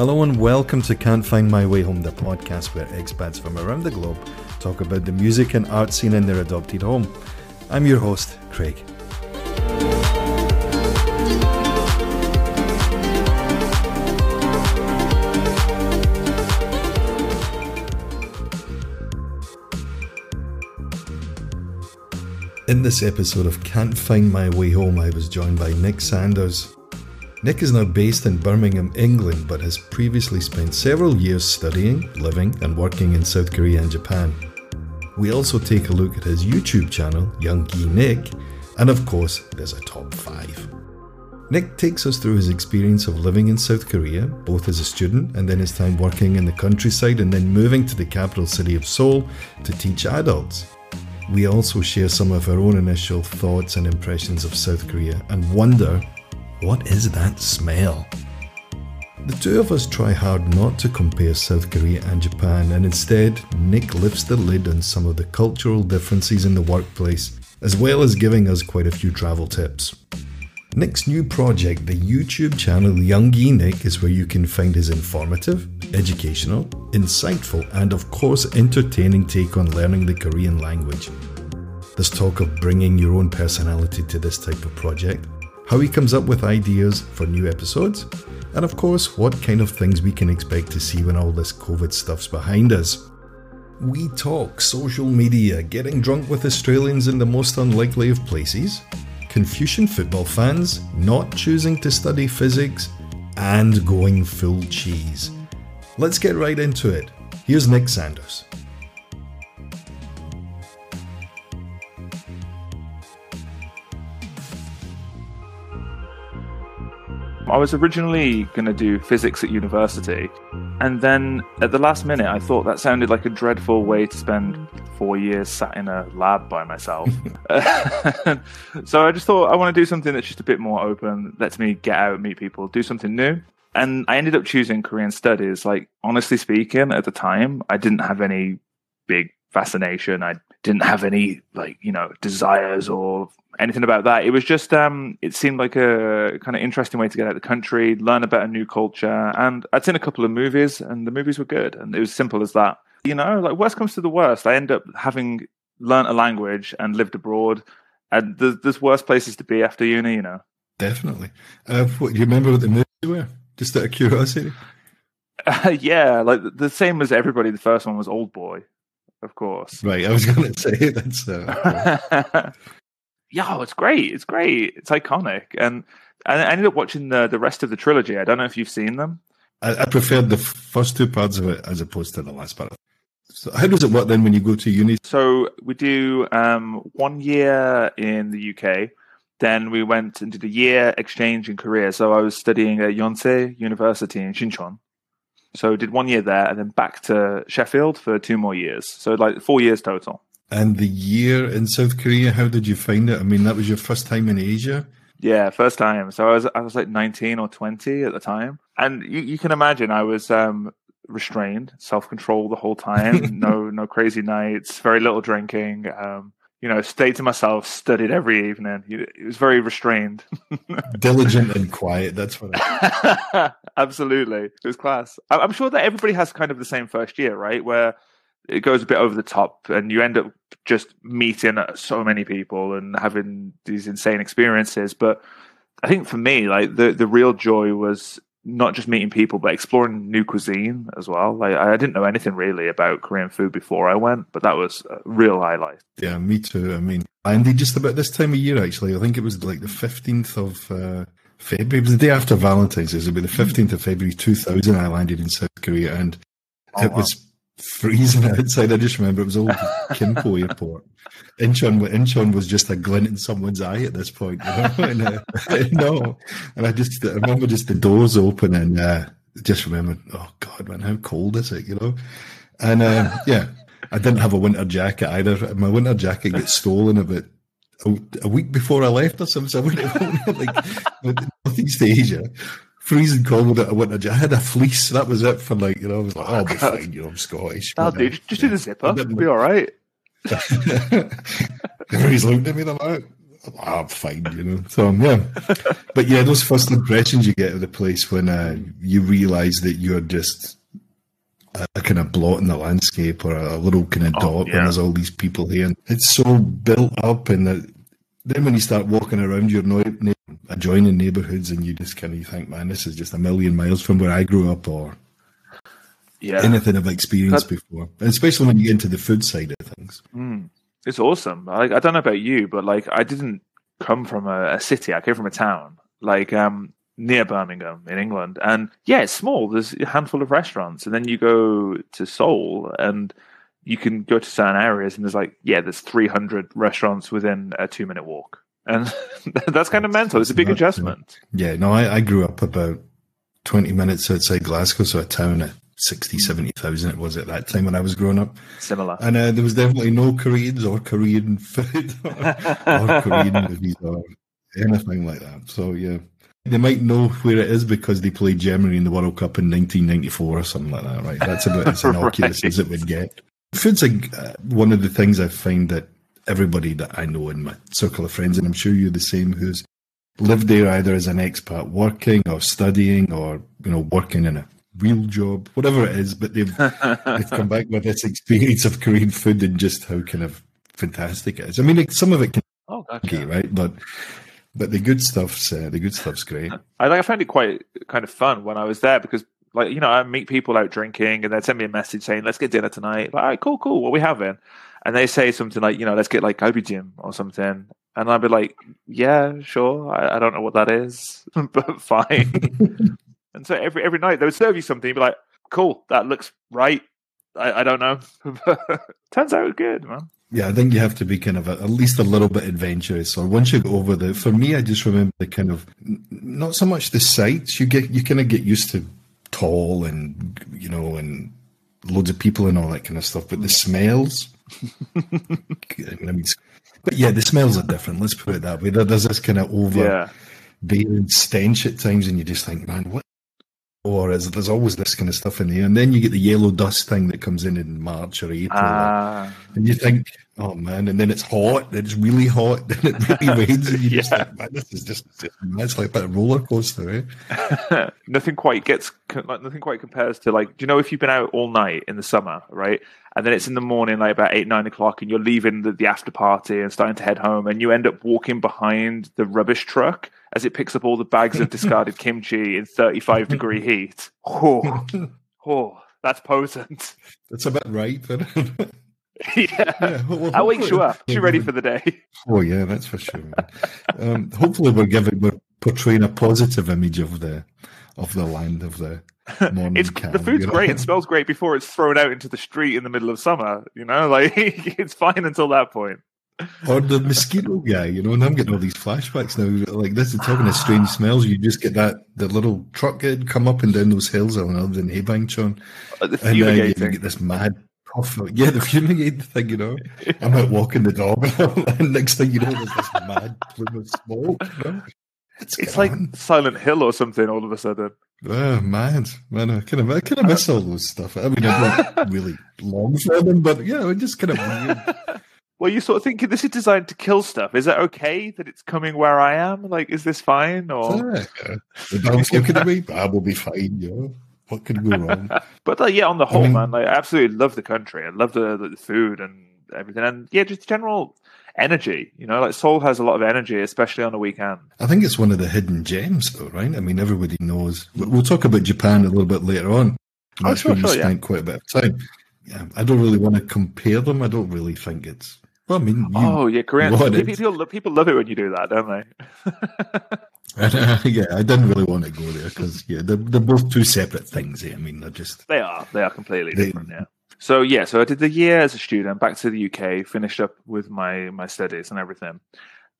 Hello and welcome to Can't Find My Way Home, the podcast where expats from around the globe talk about the music and art scene in their adopted home. I'm your host, Craig. In this episode of Can't Find My Way Home, I was joined by Nick Sanders. Nick is now based in Birmingham, England, but has previously spent several years studying, living, and working in South Korea and Japan. We also take a look at his YouTube channel, Yeongki Nick, and of course, there's a top 5. Nick takes us through his experience of living in South Korea, both as a student and then his time working in the countryside and then moving to the capital city of Seoul to teach adults. We also share some of our own initial thoughts and impressions of South Korea and wonder what is that smell? The two of us try hard not to compare South Korea and Japan, and instead, Nick lifts the lid on some of the cultural differences in the workplace, as well as giving us quite a few travel tips. Nick's new project, the YouTube channel Yeongki Nick, is where you can find his informative, educational, insightful, and of course entertaining take on learning the Korean language. There's talk of bringing your own personality to this type of project, how he comes up with ideas for new episodes, and of course, what kind of things we can expect to see when all this COVID stuff's behind us. We talk social media, getting drunk with Australians in the most unlikely of places, Confucian football fans not choosing to study physics, and going full cheese. Let's get right into it. Here's Nick Sanders. I was originally going to do physics at university, and then at the last minute, I thought that sounded like a dreadful way to spend four years sat in a lab by myself. so I just thought I want to do something that's just a bit more open, lets me get out, meet people, do something new. And I ended up choosing Korean studies. Like, honestly speaking, at the time, I didn't have any big fascination. I didn't have any, like, you know, desires or anything about that. It was just um, it seemed like a kind of interesting way to get out of the country, learn about a new culture, and I'd seen a couple of movies, and the movies were good, and it was simple as that. You know, like worst comes to the worst, I end up having learned a language and lived abroad, and there's, there's worse places to be after uni. You know, definitely. Uh, what, you remember what the movies were? Just out of curiosity. Uh, yeah, like the same as everybody. The first one was Old Boy, of course. Right, I was going to say that's. Uh, yeah, it's great. It's great. It's iconic. And, and I ended up watching the the rest of the trilogy. I don't know if you've seen them. I, I preferred the first two parts of it as opposed to the last part. So how does it work then when you go to uni? So we do um, one year in the UK. Then we went and did a year exchange in Korea. So I was studying at Yonsei University in Sinchon. So did one year there and then back to Sheffield for two more years. So like four years total. And the year in South Korea, how did you find it? I mean, that was your first time in Asia. Yeah, first time. So I was I was like 19 or 20 at the time, and you, you can imagine I was um, restrained, self control the whole time. no no crazy nights, very little drinking. Um, you know, stayed to myself, studied every evening. It was very restrained, diligent and quiet. That's what. I... Absolutely, it was class. I'm sure that everybody has kind of the same first year, right? Where it goes a bit over the top and you end up just meeting so many people and having these insane experiences but i think for me like the the real joy was not just meeting people but exploring new cuisine as well like i didn't know anything really about korean food before i went but that was a real highlight yeah me too i mean andy just about this time of year actually i think it was like the 15th of uh February. It was the day after Valentine's. It was about the 15th of February 2000. I landed in South Korea and oh, it wow. was freezing outside. I just remember it was old Gimpo Airport. Incheon, Incheon was just a glint in someone's eye at this point. You know? and, uh, no, and I just I remember just the doors open and uh, just remember, oh God, man, how cold is it? You know, and uh, yeah, I didn't have a winter jacket either. My winter jacket gets stolen about a, a week before I left or something. So I went like Northeast Asia freezing cold at a winter. I had a fleece. That was it for like, you know, I was like, oh, I'll be fine. You know, I'm Scottish. That'll do. Just, do the zipper. It'll be all right. Everybody's looking at me. They're like, I'm fine, you know. So yeah, but yeah, those first impressions you get of the place when uh, you realise that you're just a, a, kind of blot in the landscape or a, little kind of oh, dot, yeah. and there's all these people here. It's so built up, and that then when you start walking around your no- adjoining neighbourhoods, and you just kind of think, man, this is just a million miles from where I grew up, or yeah. anything I've experienced that, before, especially when you get into the food side of things. Mm, it's awesome. Like I don't know about you, but like I didn't come from a, a city. I came from a town, like um, near Birmingham in England, and yeah, it's small. There's a handful of restaurants, and then you go to Seoul, and you can go to certain areas, and there's like yeah, there's 300 restaurants within a two minute walk, and that's kind of mental. It's a big adjustment. Yeah, no, I, I grew up about 20 minutes outside Glasgow, so a town at 60, 70,000 it was at that time when I was growing up. Similar. And uh, there was definitely no Koreans or Korean food or, or Korean movies or anything like that. So, yeah. They might know where it is because they played Germany in the World Cup in 1994 or something like that, right? That's about as innocuous right. as it would get. Food's like uh, one of the things I find that everybody that I know in my circle of friends, and I'm sure you're the same, who's lived there either as an expat working or studying or, you know, working in a real job, whatever it is, but they've they've come back with this experience of Korean food and just how kind of fantastic it is. I mean, like, some of it can oh, gotcha. okay, right, but but the good stuff's uh, the good stuff's great. I like I found it quite kind of fun when I was there because like you know I meet people out drinking and they send me a message saying let's get dinner tonight. Like, all right, cool, cool. What we having? And they say something like you know let's get like galbijjim or something. And I'd be like, yeah, sure. I, I don't know what that is, but fine. And so every every night they would serve you something. You'd be like, "Cool, that looks right." I, I don't know. Turns out good, man. Yeah, I think you have to be kind of a, at least a little bit adventurous. Or once you go over the, for me, I just remember the kind of not so much the sights. You get you kind of get used to tall and you know and loads of people and all that kind of stuff, but the smells. I mean, but yeah, the smells are different. Let's put it that way. There's this kind of over yeah. stench at times, and you just think, man, what or is there's always this kind of stuff in there, and then you get the yellow dust thing that comes in in March or April, uh, and you think, oh man, and then it's hot, it's really hot, then it really rains, and you yeah. just think, man, this is just it's like a bit of roller coaster, eh? nothing quite gets, like, nothing quite compares to like, do you know if you've been out all night in the summer, right? And then it's in the morning, like about eight, nine o'clock, and you're leaving the, the after party and starting to head home, and you end up walking behind the rubbish truck as it picks up all the bags of discarded kimchi in 35 degree heat. Oh, oh that's potent. That's about right, but. yeah, yeah well, that wakes you up. You're ready for the day. Oh yeah, that's for sure. um, hopefully, we're giving we're portraying a positive image of the of the land of the morning. it's can, the food's you know? great. It smells great before it's thrown out into the street in the middle of summer. You know, like it's fine until that point or the mosquito guy, you know, and I'm getting all these flashbacks now. Like this is talking of strange smells. You just get that the little truck head come up and down those hills on in Haebangchon. Uh, the and then you get this mad puff. Yeah, the fumigating thing, you know. I'm out walking the dog, and next thing you know, there's this mad plume of smoke. You know? It's, it's like Silent Hill or something. All of a sudden. Oh man, man, I kind of, I kind of miss all those stuff. I mean, I'm not really long for them, but yeah, I'm just kind of weird. Well, you sort of thinking this is designed to kill stuff. Is it okay that it's coming where I am? Like, is this fine? Or yeah. the looking at me, I will be fine. You know, what could go wrong? but like, yeah, on the whole, I mean, man, like, I absolutely love the country. I love the, the food and everything, and yeah, just general energy. You know, like Seoul has a lot of energy, especially on the weekend. I think it's one of the hidden gems, though, right? I mean, everybody knows. We'll talk about Japan a little bit later on. That's oh, sure, where we sure, spent yeah. quite a bit of time. Yeah, I don't really want to compare them. I don't really think it's well, I mean, oh yeah, Korean people, people love it when you do that, don't they? yeah, I didn't really want to go there because yeah, they're, they're both two separate things. Yeah, I mean, they're just they are they are completely they, different. Yeah. So yeah, so I did the year as a student, back to the UK, finished up with my my studies and everything,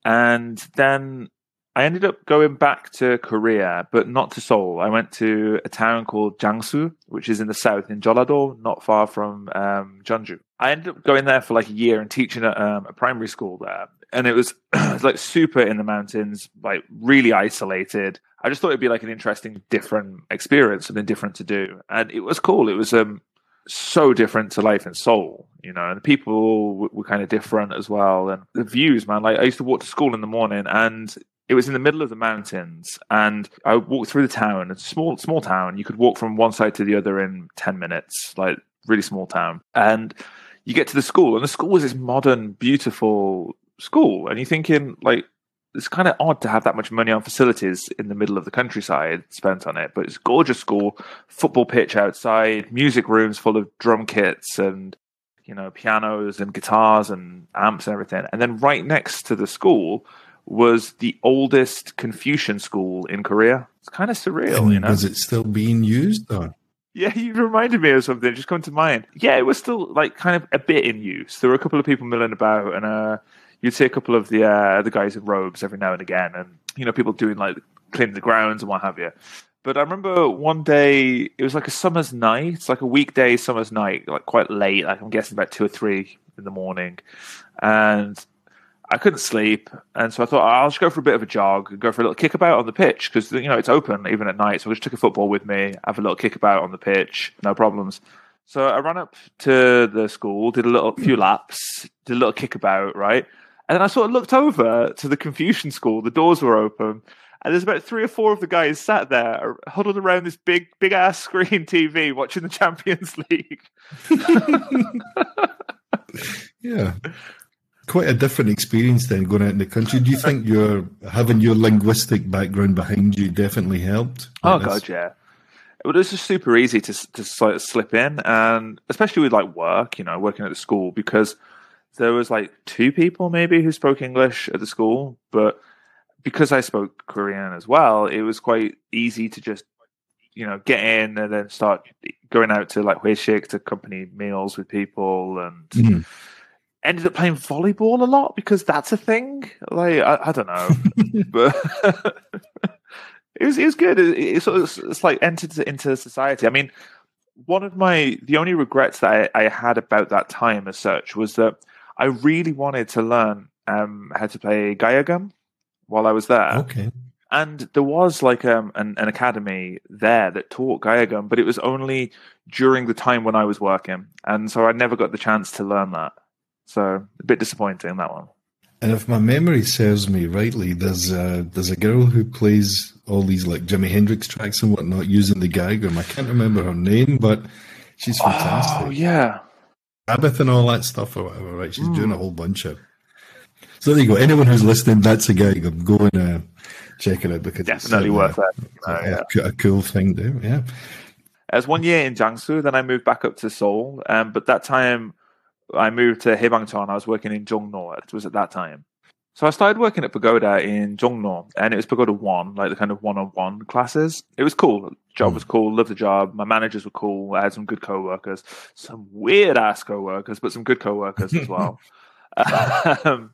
and then I ended up going back to Korea, but not to Seoul. I went to a town called Jangsu, which is in the south in Jeollado, not far from um, Jeonju. I ended up going there for like a year and teaching at um, a primary school there, and it was like super in the mountains, like really isolated. I just thought it'd be like an interesting, different experience, something different to do, and it was cool. It was um, so different to life in Seoul, you know, and the people were, were kind of different as well. And the views, man, like I used to walk to school in the morning and it was in the middle of the mountains and I walked through the town. It's a small, small town. You could walk from one side to the other in 10 minutes, like really small town. And you get to the school and the school was this modern, beautiful school. And you're thinking like, it's kind of odd to have that much money on facilities in the middle of the countryside spent on it, but it's gorgeous school, football pitch outside, music rooms full of drum kits and you know pianos and guitars and amps and everything. And then right next to the school was the oldest Confucian school in Korea. It's kind of surreal, And you know. Was it still being used? though? Yeah, you reminded me of something. Just come to mind. Yeah, it was still like kind of a bit in use. There were a couple of people milling about, and uh, you'd see a couple of the uh, the guys in robes every now and again, and you know people doing like cleaning the grounds and what have you. But I remember one day it was like a summer's night, it's like a weekday summer's night, like quite late. Like I'm guessing about two or three in the morning, and I couldn't sleep, and so I thought I'll just go for a bit of a jog, go for a little kickabout on the pitch because you know it's open even at night. So I just took a football with me, have a little kickabout on the pitch, no problems. So I ran up to the school, did a little few laps, did a little kickabout, right, and then I sort of looked over to the Confucian school. The doors were open, and there's about three or four of the guys sat there, uh, huddled around this big, big ass screen TV, watching the Champions League. Yeah. Quite a different experience then going out in the country. Do you think your having your linguistic background behind you definitely helped? Oh this? god, yeah. It was just super easy to to sort of slip in, and especially with like work, you know, working at the school because there was like two people maybe who spoke English at the school, but because I spoke Korean as well, it was quite easy to just you know get in and then start going out to like hoesik to company meals with people and Mhm. Ended up playing volleyball a lot because that's a thing. Like I, I don't know, but it was it was good. It, it sort of it's like entered into society. I mean, one of my the only regrets that I, I had about that time as such was that I really wanted to learn um, how to play Gayageum while I was there. Okay. And there was like um, an, an academy there that taught Gayageum, but it was only during the time when I was working. And so I never got the chance to learn that. So a bit disappointing, that one. And if my memory serves me rightly, there's a, there's a girl who plays all these like Jimi Hendrix tracks and whatnot using the Geiger. I can't remember her name, but she's fantastic. Oh, yeah. Sabbath and all that stuff or whatever, right? She's Mm. doing a whole bunch of. So there you go. Anyone who's listening, that's a guy. Go and uh, check it out because Definitely it's, worth it. a, Oh, yeah. a, a cool thing to do. Yeah. As one year in Jangsu, then I moved back up to Seoul. Um, but that time I moved to Haebangchon. I was working in Jongno. It was at that time. So I started working at Pagoda in Jongno, and it was Pagoda One, like the kind of one-on-one classes. It was cool. Job Mm. was cool. Loved the job. My managers were cool. I had some good co-workers, some weird ass co-workers, but some good co-workers as well. um,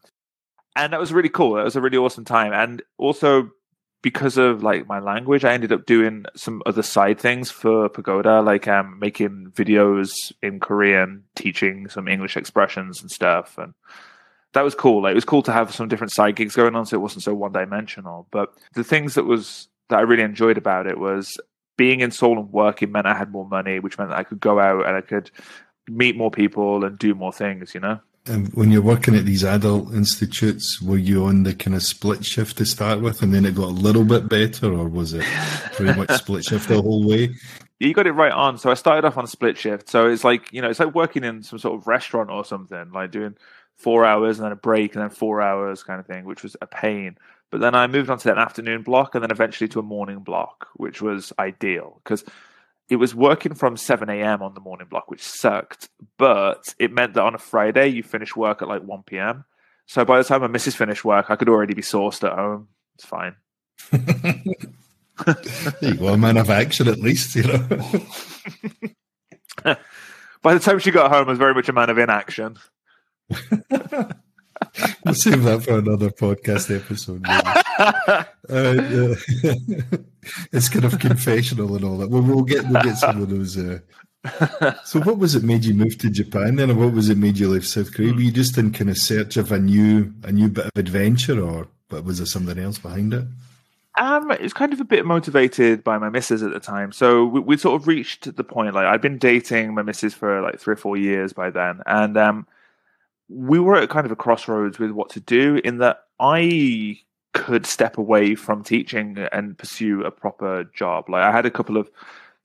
and that was really cool. That was a really awesome time. And also because of like my language, I ended up doing some other side things for Pagoda, like um, making videos in Korean, teaching some English expressions and stuff. And that was cool. Like, it was cool to have some different side gigs going on, so it wasn't so one dimensional. But the things that was that I really enjoyed about it was being in Seoul and working meant I had more money, which meant I could go out and I could meet more people and do more things. You know. And when you're working at these adult institutes, were you on the kind of split shift to start with, and then it got a little bit better, or was it pretty much split shift the whole way? You got it right on. So I started off on split shift. So it's like, you know, it's like working in some sort of restaurant or something, like doing four hours and then a break and then four hours kind of thing, which was a pain. But then I moved on to an afternoon block and then eventually to a morning block, which was ideal because it was working from 7 a.m. on the morning block, which sucked. But it meant that on a Friday, you finish work at like 1 p.m. So by the time my missus finished work, I could already be sourced at home. It's fine. There you go, a man of action at least, you know. By the time she got home, I was very much a man of inaction. we'll save that for another podcast episode. Uh, yeah. it's kind of confessional and all that. Well, we'll get we'll get some of those. Uh... So, what was it made you move to Japan then, or what was it made you leave South Korea? Were you just in kind of search of a new a new bit of adventure, or was there something else behind it? Um, it's kind of a bit motivated by my missus at the time. So we, we sort of reached the point. Like I'd been dating my missus for like three or four years by then, and um, we were at kind of a crossroads with what to do. In that I could step away from teaching and pursue a proper job. Like I had a couple of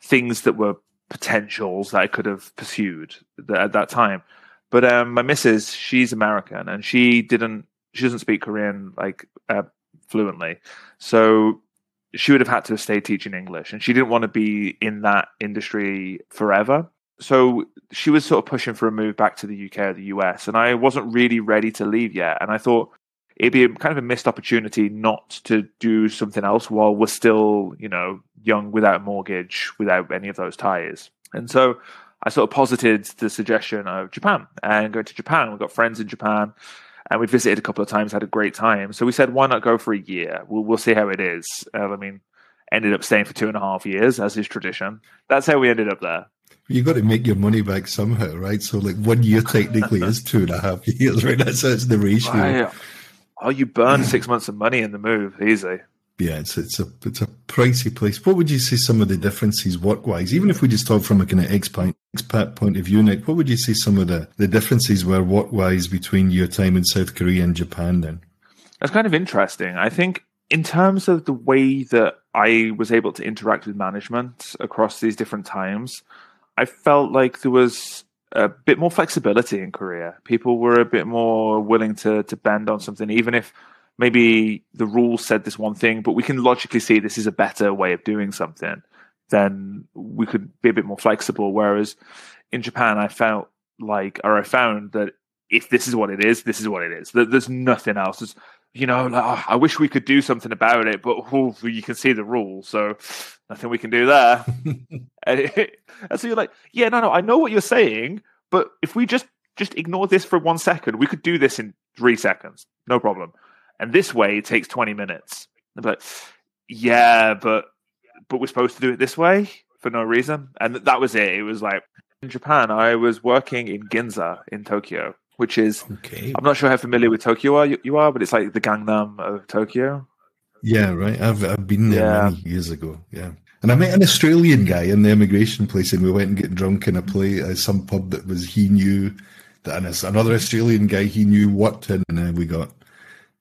things that were potentials that I could have pursued at that time. But um, my missus, she's American, and she didn't. She doesn't speak Korean like uh, fluently, so she would have had to stay teaching English, and she didn't want to be in that industry forever. So she was sort of pushing for a move back to the UK or the US, and I wasn't really ready to leave yet. And I thought it'd be kind of a missed opportunity not to do something else while we're still, you know, young without a mortgage, without any of those ties. And so I sort of posited the suggestion of Japan and going to Japan. We've got friends in Japan and we visited a couple of times, had a great time. So we said, why not go for a year? We'll, we'll see how it is. Uh, I mean, ended up staying for two and a half years, as is tradition. That's how we ended up there. You got to make your money back somehow, right? So, like one year technically is two and a half years, right? That's that's the ratio. Right. Oh, you burn six months of money in the move, easy. Yeah, it's it's a it's a pricey place. What would you say some of the differences work wise? Even if we just talk from a kind of expat expat point of view, Nick, what would you say some of the, the differences were work wise between your time in South Korea and Japan then? That's kind of interesting. I think in terms of the way that I was able to interact with management across these different times, I felt like there was a bit more flexibility in Korea. People were a bit more willing to to bend on something, even if maybe the rules said this one thing, but we can logically see this is a better way of doing something. Then we could be a bit more flexible. Whereas in Japan, I felt like, or I found that if this is what it is, this is what it is. There's nothing else. There's, you know, like, oh, I wish we could do something about it, but oh, you can see the rules, so nothing we can do there. and, it, and so you're like, yeah, no, no, I know what you're saying, but if we just just ignore this for one second, we could do this in three seconds, no problem. And this way, it takes twenty minutes. But yeah, but but we're supposed to do it this way for no reason, and that was it. It was like in Japan, I was working in Ginza in Tokyo, which is okay. I'm not sure how familiar with Tokyo are, you are, but it's like the Gangnam of Tokyo. Yeah, right. I've I've been there yeah. many years ago. Yeah. And I met an Australian guy in the immigration place, and we went and get drunk in a play at some pub that was he knew that, and another Australian guy he knew worked in, and then we got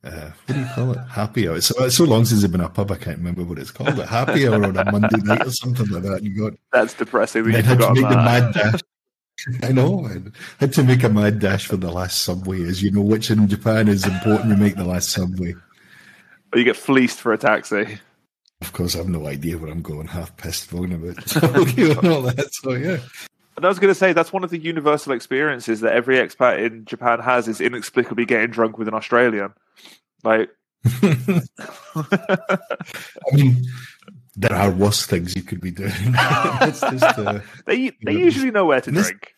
uh, what do you call it? Happy hour. It's, it's so long since I've been a pub, I can't remember what it's called. A happy hour on a Monday night or something like that. You got that's depressing. We had to make the mad dash. I know. I had to make a mad dash for the last subway, as you know, which in Japan is important. You make the last subway. Or you get fleeced for a taxi. Of course, I have no idea where I'm going, half pissed, talking about okay, and all that. So, yeah. And I was going to say that's one of the universal experiences that every expat in Japan has is inexplicably getting drunk with an Australian. Like, I mean, there are worse things you could be doing. just, uh, they they usually know where to drink.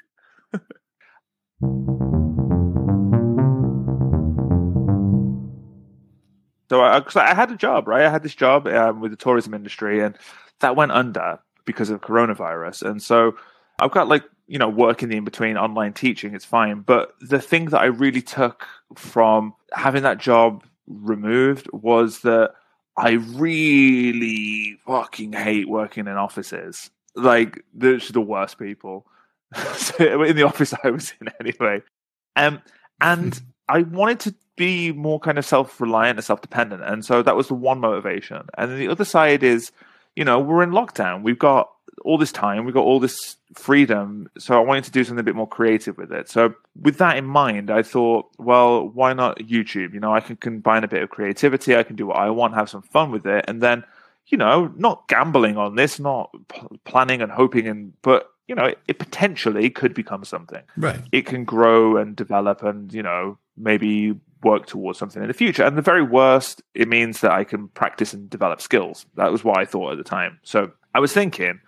So I, I had a job, right? I had this job um, with the tourism industry, and that went under because of coronavirus. And so I've got like you know working in between online teaching. It's fine, but the thing that I really took from having that job removed was that I really fucking hate working in offices. Like they're the worst people. in the office I was in anyway. Um, and I wanted to be more kind of self reliant and self dependent. And so that was the one motivation. And then the other side is, you know, we're in lockdown. We've got all this time, we've got all this freedom. So I wanted to do something a bit more creative with it. So with that in mind, I thought, well, why not YouTube? You know, I can combine a bit of creativity, I can do what I want, have some fun with it. And then, you know, not gambling on this, not p- planning and hoping and, but you know, it, it, potentially could become something. Right. It can grow and develop and, you know, maybe work towards something in the future. And the very worst, it means that I can practice and develop skills. That was what I thought at the time. So I was thinking,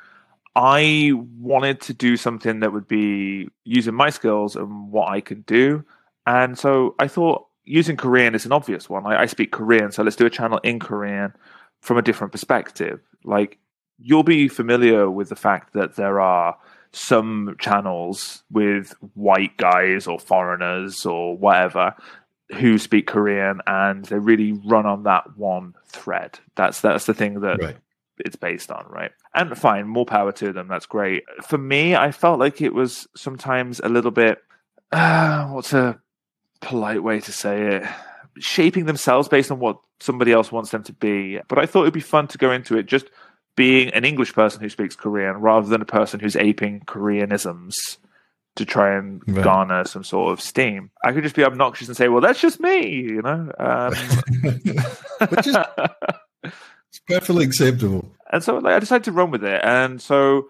I wanted to do something that would be using my skills and what I could do. And so I thought using Korean is an obvious one. I, I speak Korean, so let's do a channel in Korean from a different perspective. Like you'll be familiar with the fact that there are some channels with white guys or foreigners or whatever who speak Korean, and they really run on that one thread. That's that's the thing that Right. it's based on, right? And fine, more power to them. That's great. For me, I felt like it was sometimes a little bit. Uh, what's a polite way to say it? Shaping themselves based on what somebody else wants them to be. But I thought it'd be fun to go into it just being an English person who speaks Korean rather than a person who's aping Koreanisms to try and Right. garner some sort of steam. I could just be obnoxious and say, "Well, that's just me," you know. Um, Which is it's perfectly acceptable. and so like, I decided to run with it. And so,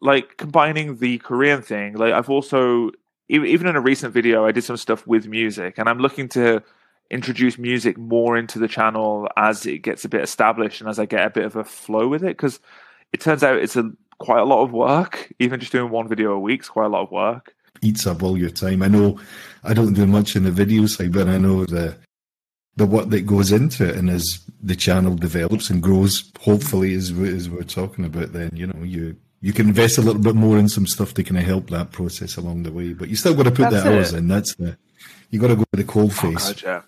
like combining the Korean thing, like I've also even in a recent video, I did some stuff with music, and I'm looking to introduce music more into the channel as it gets a bit established and as I get a bit of a flow with it. Because it turns out it's a quite a lot of work. Even just doing one video a week is quite a lot of work. Eats up all your time. I know I don't do much in the video side, but I know the the work that goes into it and as the channel develops and grows, hopefully as, we, as we're talking about then, you know, you you can invest a little bit more in some stuff to kind of help that process along the way. But you still got to put That's the hours in. That's the you got to go with the cold Oh, face. God, yeah.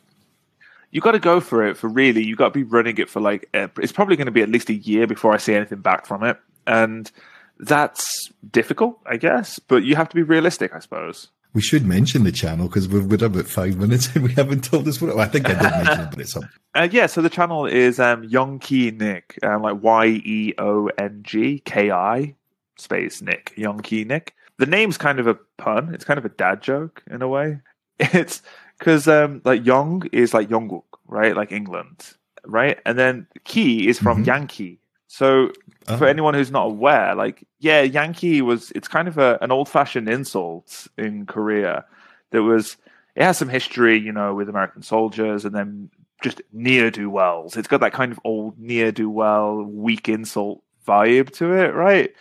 You got to go for it for really. You got to be running it for like uh, it's probably going to be at least a year before I see anything back from it, and that's difficult, I guess. But you have to be realistic, I suppose. We should mention the channel because we're, we're about five minutes and we haven't told us what. Well, I think I did mention it, but it's up. Uh, yeah, so the channel is um, Yeongki Nick, um, like Y E O N G K I space Nick, Yeongki Nick. The name's kind of a pun. It's kind of a dad joke in a way. It's because um, like Yong is like Yongguk, right? Like England, right? And then Ki is from Mhm. Yankee. So Oh, for anyone who's not aware, like yeah, Yankee was it's kind of a, an old fashioned insult in Korea. There was it has some history, you know, with American soldiers and then just near do wells. It's got that kind of old near do well, weak insult vibe to it, right?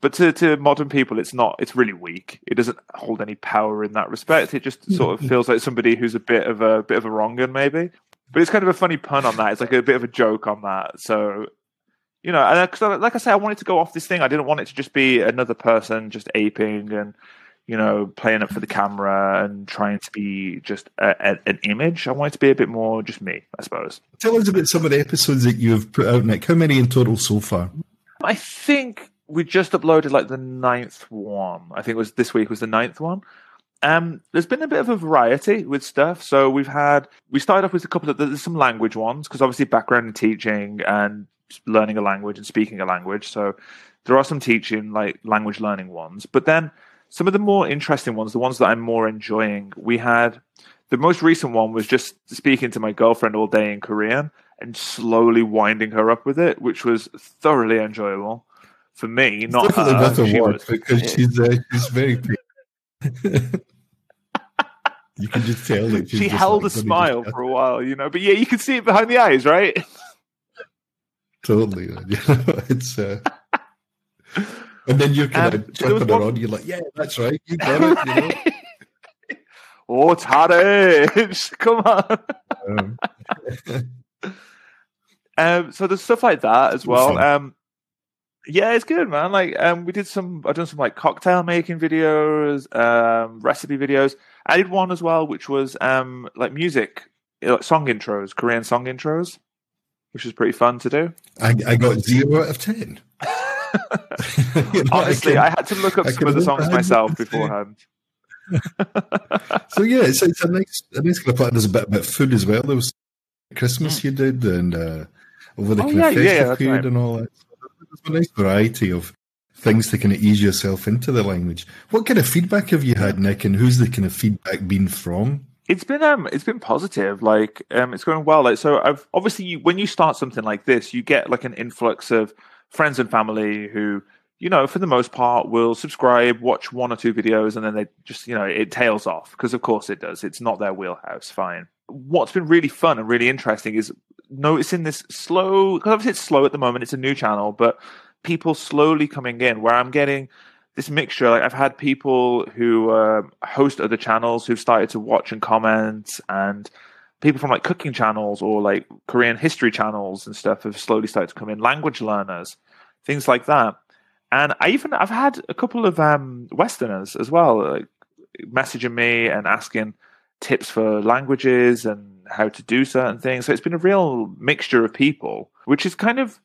But to, to modern people, it's not. It's really weak. It doesn't hold any power in that respect. It just sort of feels like somebody who's a bit of a bit of a wrong'un, maybe. But it's kind of a funny pun on that. It's like a bit of a joke on that. So you know, and 'cause, uh, like I say, I wanted to go off this thing. I didn't want it to just be another person just aping and you know playing up for the camera and trying to be just a, a, an image. I wanted to be a bit more just me, I suppose. Tell us about some of the episodes that you've put out, Nick. How many in total so far? I think we just uploaded like the ninth one. I think it was this week was the ninth one. Um, there's been a bit of a variety with stuff. So we've had we started off with a couple of there's some language ones because obviously background in teaching and learning a language and speaking a language. So there are some teaching like language learning ones, but then some of the more interesting ones, the ones that I'm more enjoying, we had the most recent one was just speaking to my girlfriend all day in Korean and slowly winding her up with it, which was thoroughly enjoyable for me. It's Not definitely her. a She was- because she's uh, she's very. you can just tell that she held like, a smile for a while, you know. But yeah, you can see it behind the eyes, right? Totally. You know, it's. Uh, and then you're kind Um, of flipping one- on. You're like, yeah, that's right. You got it. You know? oh, Tadej, come on. Um, Um, so there's stuff like that as well. Um, yeah, it's good, man. Like, um, we did some. I've done some like cocktail making videos, um, recipe videos. I did one as well, which was um, like music, like song intros, Korean song intros, which was pretty fun to do. I, I got zero out of ten. You know, I Honestly, can- I, had to look up I some of the songs myself beforehand. So yeah, it's, it's a nice, a nice kind of part. There's a bit about food as well. There was Christmas you did, and uh, over the. Oh, kind yeah, of yeah, festive yeah, period right. and all that. A nice variety of things to kind of ease yourself into the language. What kind of feedback have you had, Nick, and who's the kind of feedback been from? It's been um, it's been positive. Like um, it's going well. Like so, I've obviously you, when you start something like this, you get like an influx of friends and family who, you know, for the most part, will subscribe, watch one or two videos, and then they just, you know, it tails off because of course it does. It's not their wheelhouse. Fine. What's been really fun and really interesting is noticing this slow. Because obviously it's slow at the moment. It's a new channel, but people slowly coming in where I'm getting this mixture. Like I've had people who uh, host other channels who've started to watch and comment, and people from like cooking channels or like Korean history channels and stuff have slowly started to come in. Language learners, things like that. And I even I've had a couple of um, Westerners as well, like, messaging me and asking tips for languages and how to do certain things. So it's been a real mixture of people, which is kind of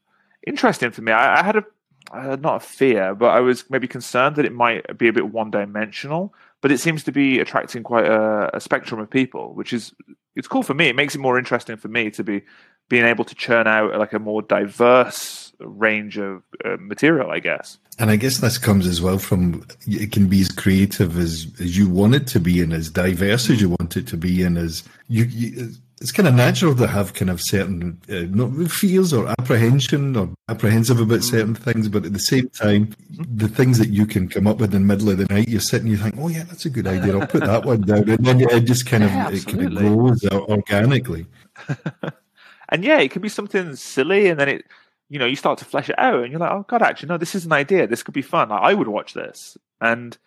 interesting for me. I, I had a uh, not a fear, but I was maybe concerned that it might be a bit one dimensional. But it seems to be attracting quite a, a, spectrum of people, which is it's cool for me. It makes it more interesting for me to be being able to churn out like a more diverse range of uh, material, I guess. And I guess this comes as well from it can be as creative as, as you want it to be and as diverse as you want it to be and as you, you it's kind of natural to have kind of certain uh, not fears or apprehension or apprehensive about certain things, but at the same time, the things that you can come up with in the middle of the night, you're sitting, you think, oh yeah, that's a good idea. I'll put that one down, and then it just kind of yeah, it kind of grows organically. and yeah, it can be something silly, and then it, you know, you start to flesh it out, and you're like, oh god, actually, no, this is an idea. This could be fun. I would watch this, and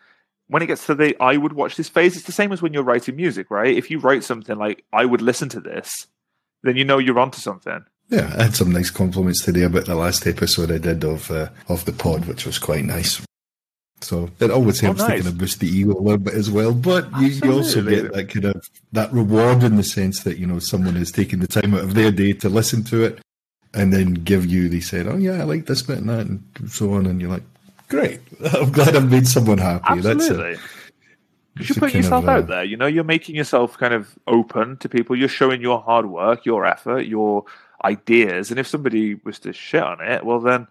when it gets to the I would watch this phase, it's the same as when you're writing music, right? If you write something like I would listen to this, then you know you're onto something. Yeah, I had some nice compliments today about the last episode I did of uh, of the pod, which was quite nice. So it always helps oh, nice. to kind of boost the ego a little bit as well. But you, you, also get that kind of that reward in the sense that you know someone is taking the time out of their day to listen to it, and then give you. They said, "Oh yeah, I like this bit and that," and so on, and you're like, Great. I'm glad I've made someone happy. Absolutely. That's Because you're putting yourself of, uh, out there. You know, you're making yourself kind of open to people. You're showing your hard work, your effort, your ideas. And if somebody was to shit on it, well, then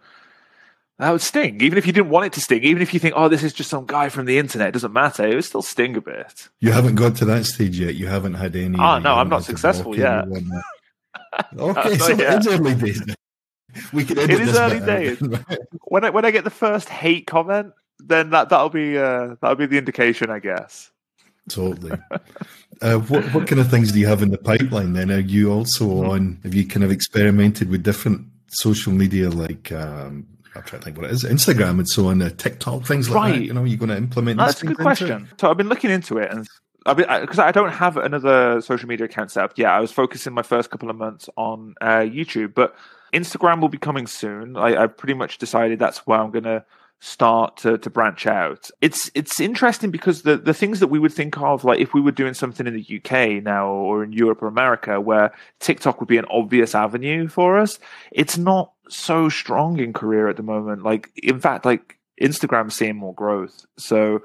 that would sting. Even if you didn't want it to sting, even if you think, oh, this is just some guy from the internet, it doesn't matter. It would still sting a bit. You haven't got to that stage yet. You haven't had any. Oh, no, I'm not successful yet. okay, so it's early days we can end it is early days. when I when I get the first hate comment, then that that'll be uh, that'll be the indication, I guess. Totally. uh, what what kind of things do you have in the pipeline? Then are you also mm-hmm. on? Have you kind of experimented with different social media like? Um, I'm trying to think what it is, Instagram and so on, uh, TikTok, things like right. that. You know, you're going to implement. That's a good question. So I've been looking into it, and because I, I, don't have another social media account set up. Yeah, I was focusing my first couple of months on uh, YouTube, but Instagram will be coming soon. I, I pretty much decided that's where I'm going to start to, to branch out. It's it's interesting because the, the things that we would think of, like if we were doing something in the UK now or in Europe or America, where TikTok would be an obvious avenue for us, it's not so strong in Korea at the moment. Like in fact, like Instagram's seeing more growth. So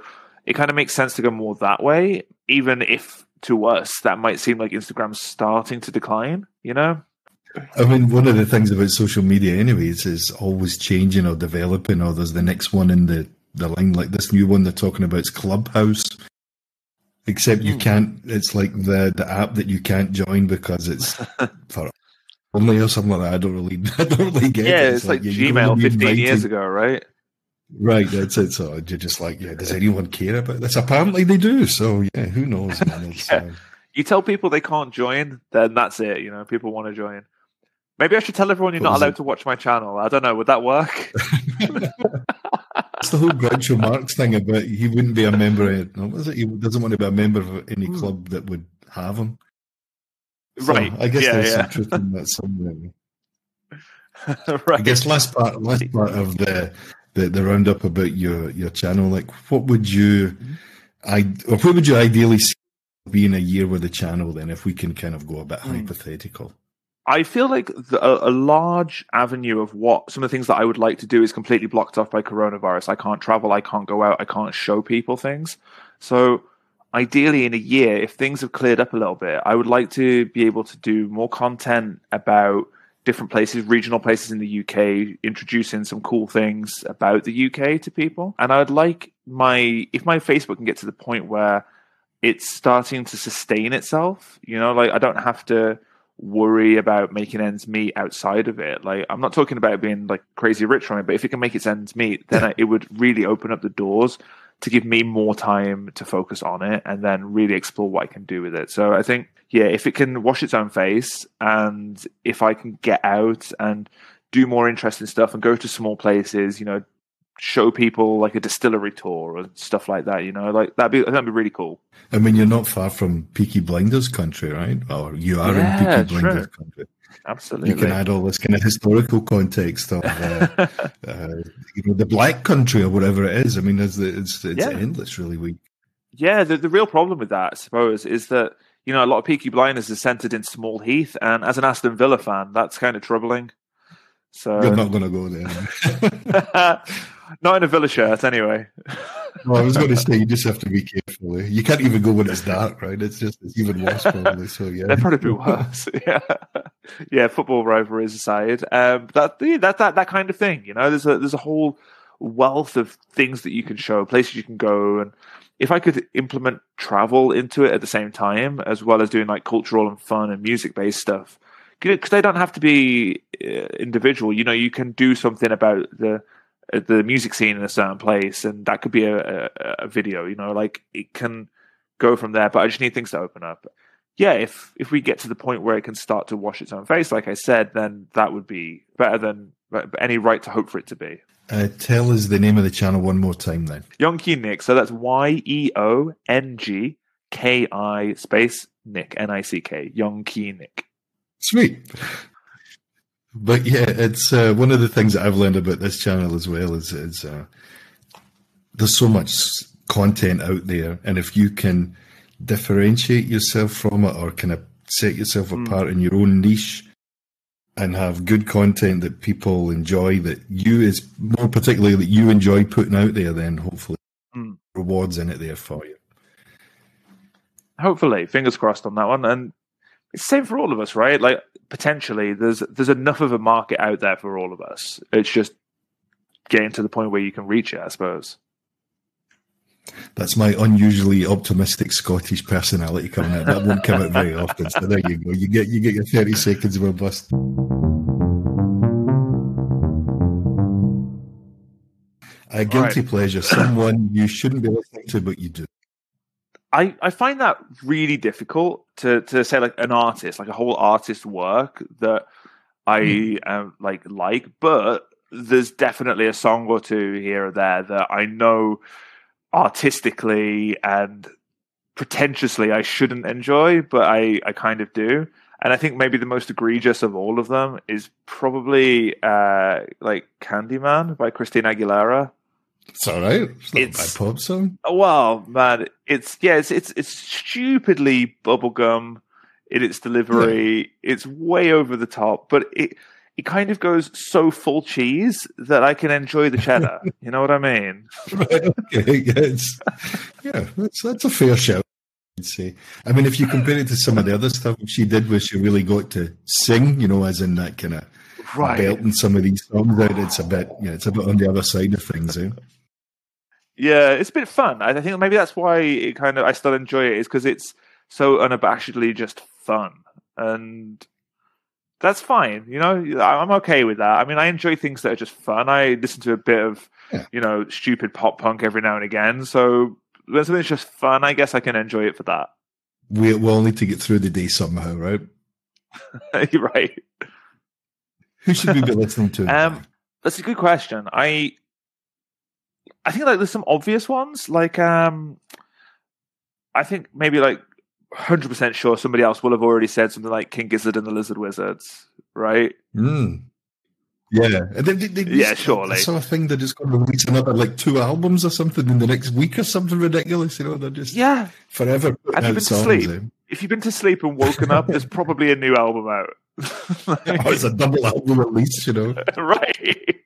it kind of makes sense to go more that way, even if to us that might seem like Instagram's starting to decline, you know? I mean, one of the things about social media, anyways, is always changing or developing, or there's the next one in the, the line, like this new one they're talking about is Clubhouse. Except you hmm. can't, it's like the, the app that you can't join because it's for only or something like that. I don't really, I don't really get yeah, it. It's, it's like, like Gmail 15 years ago, right? Right, that's it. So you're just like, yeah, does anyone care about this? Apparently they do. So yeah, who knows? yeah. you tell people they can't join, then that's it. You know, people want to join. Maybe I should tell everyone you're not allowed it? to watch my channel. I don't know. Would that work? It's the whole Groucho Marx thing about he wouldn't be a member of no, was it? He doesn't want to be a member of any hmm. club that would have him. So right. I guess yeah, there's yeah. some truth in that somewhere. right. I guess last part last part of the, the the roundup about your your channel, like what would you mm-hmm. I or what would you ideally see be in a year with the channel then if we can kind of go a bit mm. hypothetical? I feel like the, a, a, large avenue of what some of the things that I would like to do is completely blocked off by coronavirus. I can't travel, I can't go out, I can't show people things. So, ideally, in a year, if things have cleared up a little bit, I would like to be able to do more content about different places, regional places in the UK, introducing some cool things about the UK to people. And I'd like my, if my Facebook can get to the point where it's starting to sustain itself, you know, like I don't have to worry about making ends meet outside of it. Like I'm not talking about being like crazy rich from it, but if it can make its ends meet, then I, it would really open up the doors to give me more time to focus on it and then really explore what I can do with it. So I think yeah, if it can wash its own face and if I can get out and do more interesting stuff and go to small places, you know, show people like a distillery tour or stuff like that. You know, like that'd be that'd be really cool. I mean, you're not far from Peaky Blinders country, right? Or you are yeah, in Peaky Blinders country. Absolutely. You can add all this kind of historical context of uh, uh, you know the Black Country or whatever it is. I mean, it's it's, it's yeah. endless, really. We Yeah, the, the real problem with that, I suppose, is that you know a lot of Peaky Blinders is centered in Small Heath, and as an Aston Villa fan, that's kind of troubling. So You're not going to go there. not in a Villa shirt, anyway. well, I was going to say you just have to be careful. Eh? You can't even go when it's dark, right? It's just it's even worse probably. So yeah, they'd probably be worse. yeah, yeah. Football rivalries aside, um, that that that that kind of thing. You know, there's a there's a whole wealth of things that you can show, places you can go, and if I could implement travel into it at the same time, as well as doing like cultural and fun and music based stuff, because they don't have to be uh, individual. You know, you can do something about the the music scene in a certain place, and that could be a, a, a, video. You know, like it can go from there. But I just need things to open up. Yeah, if if we get to the point where it can start to wash its own face, like I said, then that would be better than any right to hope for it to be. Uh, tell us the name of the channel one more time, then. Yeongki Nick. So that's Y E O N G K I space Nick N I C K. Yeongki Nick. Sweet. But yeah, it's uh, one of the things that I've learned about this channel as well is, is uh, there's so much content out there, and if you can differentiate yourself from it or kind of set yourself mm. apart in your own niche and have good content that people enjoy that you is more particularly that you enjoy putting out there then hopefully mm. rewards in it there for you hopefully fingers crossed on that one and it's same for all of us, right? Like potentially, there's there's enough of a market out there for all of us. It's just getting to the point where you can reach it, I suppose. That's my unusually optimistic Scottish personality coming out. That won't come out very often. So there you go. You get you get your thirty seconds of a bust. A guilty right. pleasure, someone you shouldn't be listening to, but you do. I, I find that really difficult to, to say like an artist, like a whole artist work that I mm. um, like like, but there's definitely a song or two here or there that I know artistically and pretentiously I shouldn't enjoy, but I, I kind of do. And I think maybe the most egregious of all of them is probably uh, like Candyman by Christina Aguilera. It's all right. It's not it's, a bad pop song. Well, man, it's yeah, it's it's, it's stupidly bubblegum in its delivery. Yeah. It's way over the top, but it it kind of goes so full cheese that I can enjoy the cheddar. you know what I mean? right, okay, yeah, that's that's a fair shout. I'd say. I mean, if you compare it to some of the other stuff she did, where she really got to sing, you know, as in that kind of right. belting some of these songs out, it's a bit, yeah, it's a bit on the other side of things. Eh? Yeah, it's a bit fun. I think maybe that's why it kind of I still enjoy it is because it's so unabashedly just fun, and that's fine. You know, I'm okay with that. I mean, I enjoy things that are just fun. I listen to a bit of yeah. you know stupid pop punk every now and again. So when something's just fun, I guess I can enjoy it for that. We will need to get through the day somehow, right? Right. Who should we be listening to? Um, that's a good question. I I think like there's some obvious ones, like um, I think maybe like hundred percent sure somebody else will have already said something like King Gizzard and the Lizard Wizards, right? Mm. Yeah, they, they, they yeah, surely. Sort of thing they're just going to release another like two albums or something in the next week or something ridiculous. You know, they're just yeah forever. Have you been to sleep? Eh? If you've been to sleep and woken up, there's probably a new album out. Like, oh, it's a double album release, you know. right.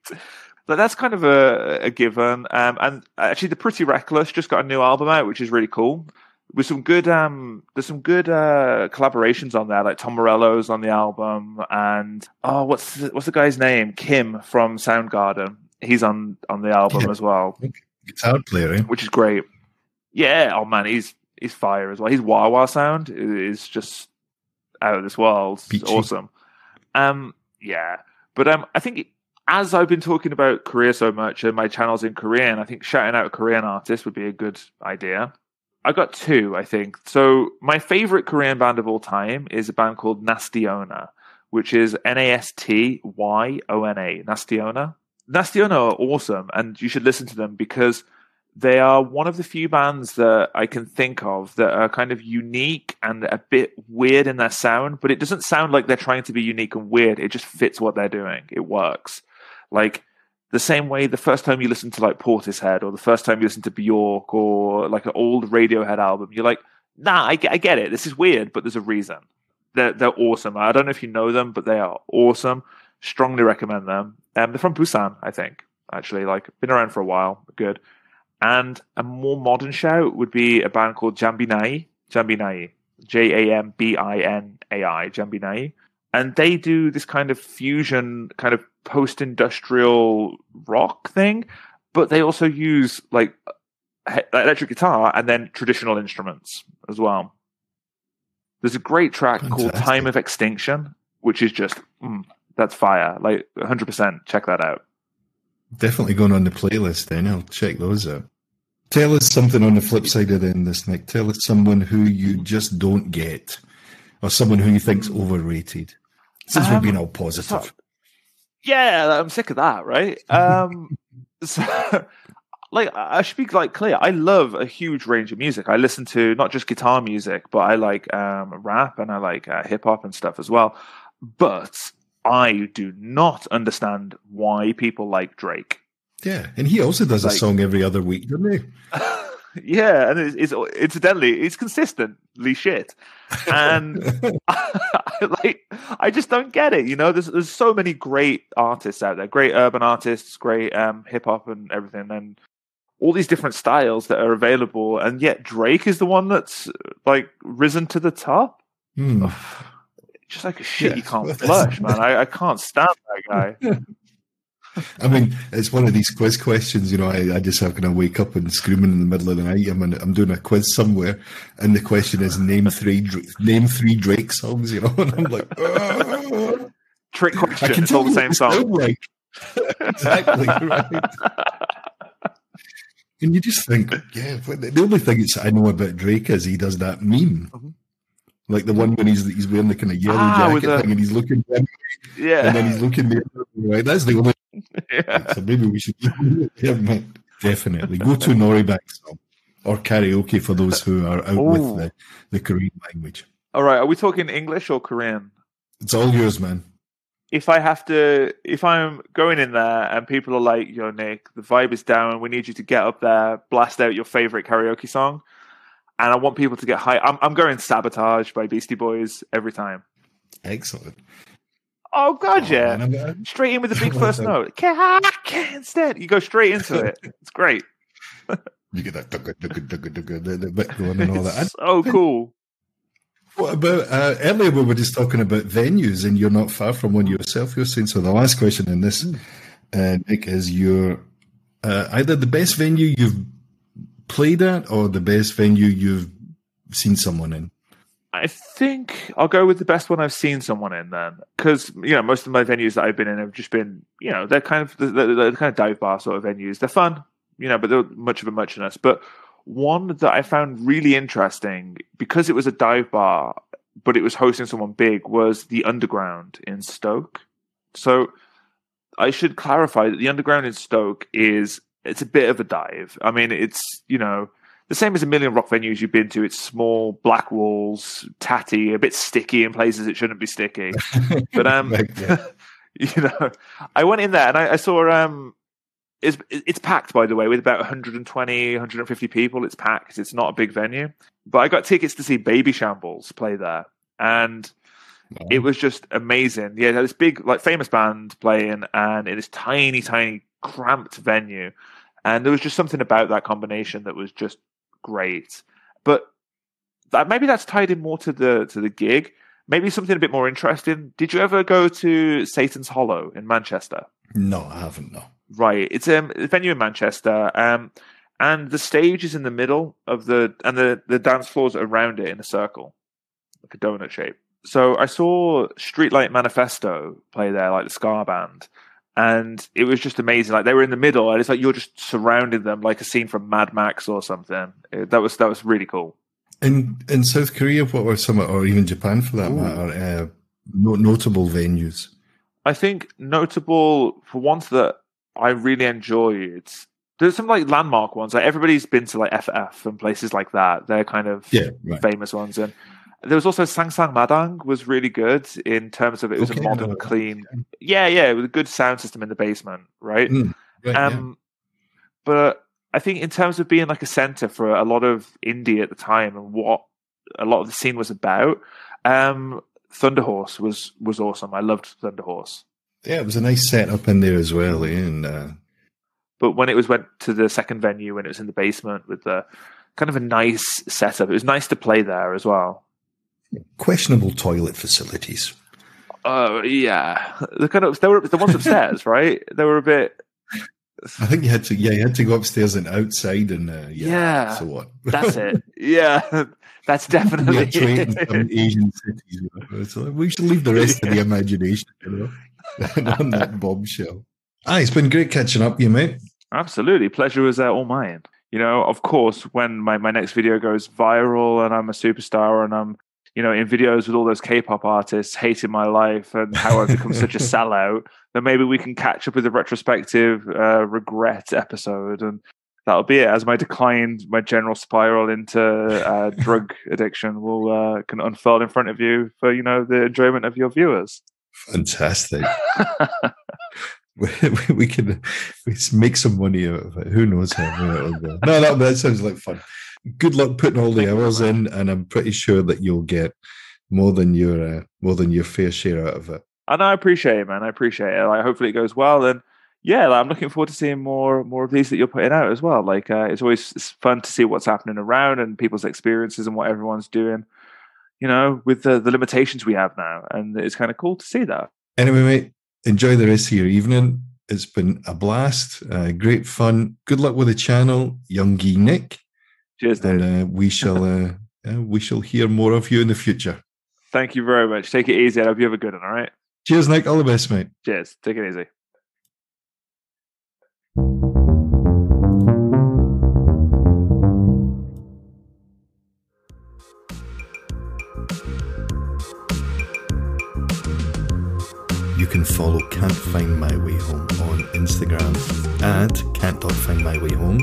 But that's kind of a, a given. Um, and actually, the Pretty Reckless just got a new album out, which is really cool. With some good, um, there's some good uh, collaborations on there, like Tom Morello's on the album, and oh, what's the, what's the guy's name? Kim from Soundgarden. He's on on the album yeah. as well. Guitar player, eh? which is great. Yeah. Oh man, he's he's fire as well. His wah wah sound is just out of this world. awesome. Um, yeah, but um, I think as I've been talking about Korea so much and my channel's in Korean, I think shouting out a Korean artist would be a good idea. I got two, I think. So my favorite Korean band of all time is a band called Nastyona, which is N A S T Y O N A. Nastyona. Nastyona are awesome, and you should listen to them because they are one of the few bands that I can think of that are kind of unique and a bit weird in their sound, but it doesn't sound like they're trying to be unique and weird. It just fits what they're doing. It works. Like the same way the first time you listen to like Portishead or the first time you listen to Bjork or like an old Radiohead album, you're like, nah, I, I get it. This is weird, but there's a reason. They're, they're awesome. I don't know if you know them, but they are awesome. Strongly recommend them. Um, they're from Busan, I think, actually. Like, been around for a while. Good. And a more modern shout would be a band called Jambinai. Jambinai. J A M B I N A I. Jambinai. And they do this kind of fusion, kind of post industrial rock thing, but they also use like electric guitar and then traditional instruments as well. There's a great track Fantastic. called Time of Extinction, which is just, mm, that's fire. Like 100% check that out. Definitely going on the playlist then. I'll check those out. Tell us something on the flip side of then this, Nick. Tell us someone who you just don't get or someone who you think's overrated. Since um, we've been all positive. Yeah, I'm sick of that, right? Um, so, like, I should be like clear. I love a huge range of music. I listen to not just guitar music, but I like um, rap and I like uh, hip hop and stuff as well. But I do not understand why people like Drake. Yeah, and he also does like, a song every other week, doesn't he? yeah, and it's, it's, incidentally it's consistently shit, and I, like I just don't get it. You know, there's there's so many great artists out there, great urban artists, great um, hip hop and everything, and all these different styles that are available, and yet Drake is the one that's like risen to the top. Hmm just like a shit yeah. you can't flush, man. I, I can't stand that guy. I mean, it's one of these quiz questions. You know, I, I just have kind of wake up and screaming in the middle of the night. I'm, I'm doing a quiz somewhere, and the question is name three name three Drake songs. You know, and I'm like, oh. trick question. I can it's all the same song. Like. exactly right. and you just think, yeah. The only thing I know about Drake is he does that meme. Mm-hmm like the one when he's he's wearing the kind of yellow ah, jacket thing and he's looking yeah and then he's looking the other way. That's the only yeah. so maybe we should yeah, definitely go to noraebang song or karaoke for those who are out with the, the Korean language. All right, are we talking English or Korean? It's all yours, man. If I have to, if I'm going in there and people are like, "Yo, Nick, the vibe is down. We need you to get up there, blast out your favorite karaoke song," and I want people to get high. I'm, I'm going Sabotage by Beastie Boys every time. Excellent. Oh god, oh, yeah! Man, straight in with the big first note. Stand. You go straight into it. It's great. you get that dugga, dugga, dugga, dugga, the, the bit going and all that. Oh, cool. What about uh, earlier? We were just talking about venues, and you're not far from one yourself. You're saying so. The last question in this, uh, Nick, is your uh, either the best venue you've played at or the best venue you've seen someone in? I think I'll go with the best one I've seen someone in then, because you know most of my venues that I've been in have just been you know they're kind of they're, they're kind of dive bar sort of venues. They're fun, you know, but they're much of a muchness. But one that I found really interesting because it was a dive bar, but it was hosting someone big was the Underground in Stoke. So I should clarify that the Underground in Stoke is it's a bit of a dive. I mean, it's you know the same as a million rock venues you've been to. It's small, black walls, tatty, a bit sticky in places it shouldn't be sticky. but um, you know, I went in there and I, I saw um, it's it's packed by the way with about 120, 150 people. It's packed. It's not a big venue, but I got tickets to see Babyshambles play there, and. It was just amazing. Yeah, this big, like, famous band playing, and in this tiny, tiny, cramped venue and there was just something about that combination that was just great. But that, maybe that's tied in more to the to the gig. Maybe something a bit more interesting. Did you ever go to Satan's Hollow in Manchester? No, I haven't. No. Right, it's um, a venue in Manchester, um, and the stage is in the middle of the and the the dance floors around it in a circle, like a donut shape. So I saw Streetlight Manifesto play there, like the ska band, and it was just amazing. Like they were in the middle, and it's like you're just surrounding them, like a scene from Mad Max or something. It, that was that was really cool. In in South Korea, what were some, or even Japan for that Ooh. matter, uh, no, notable venues? I think notable for ones that I really enjoyed. There's some like landmark ones. Like everybody's been to like FF and places like that. They're kind of yeah, right. famous ones. And There was also Sang Sang Madang was really good in terms of it was Okay, a modern, no, clean. Yeah, yeah, with a good sound system in the basement, right? Mm, right, yeah. Um, but I think in terms of being like a center for a lot of indie at the time and what a lot of the scene was about, um, Thunder Horse was was awesome. I loved Thunder Horse. Yeah, it was a nice setup in there as well, eh? and uh, But when it was went to the second venue when it was in the basement with the kind of a nice setup, it was nice to play there as well. Questionable toilet facilities. Oh yeah, the kind of they were the ones upstairs, right? They were a bit. I think you had to, yeah, you had to go upstairs and outside, and uh, yeah, Yeah. So what? That's it. Yeah, that's definitely. trade in some Asian cities. So we should leave the rest to the imagination, you know, on that bombshell. Ah, it's been great catching up, you mate. Absolutely. Pleasure was uh, all mine. You know, of course, when my, my next video goes viral and I'm a superstar and I'm, you know, in videos with all those K pop artists hating my life and how I've become such a sellout, then maybe we can catch up with a retrospective uh, regret episode. And that'll be it. As my decline, my general spiral into uh, drug addiction will uh, can unfold in front of you for, you know, the enjoyment of your viewers. Fantastic. we, we- we can we make some money out of it. Who knows how where it'll go. No, that, that sounds like fun. Good luck putting all the hours in, and I'm pretty sure that you'll get more than your uh, more than your fair share out of it. And I appreciate it, man. I appreciate it. Like, hopefully it goes well. And yeah, like, I'm looking forward to seeing more more of these that you're putting out as well. Like, uh, it's always it's fun to see what's happening around and people's experiences and what everyone's doing. You know, with the the limitations we have now, and it's kind of cool to see that. Anyway, mate, enjoy the rest of your evening. It's been a blast, uh, great fun. Good luck with the channel, Yeongki Nick, Cheers, dude. and uh, we shall uh, uh, we shall hear more of you in the future. Thank you very much. Take it easy. I hope you have a good one. All right. Cheers, Nick. All the best, mate. Cheers. Take it easy. Follow Can't Find My Way Home on Instagram at can't.findmywayhome,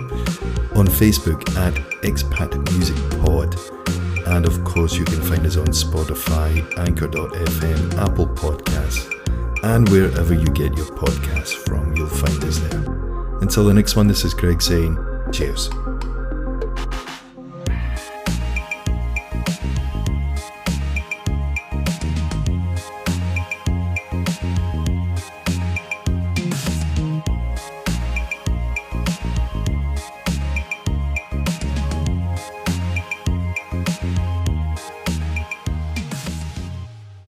on Facebook at Expat Music Pod, and of course you can find us on Spotify, Anchor.fm, Apple Podcasts, and wherever you get your podcasts from, you'll find us there. Until the next one, this is Greg saying cheers.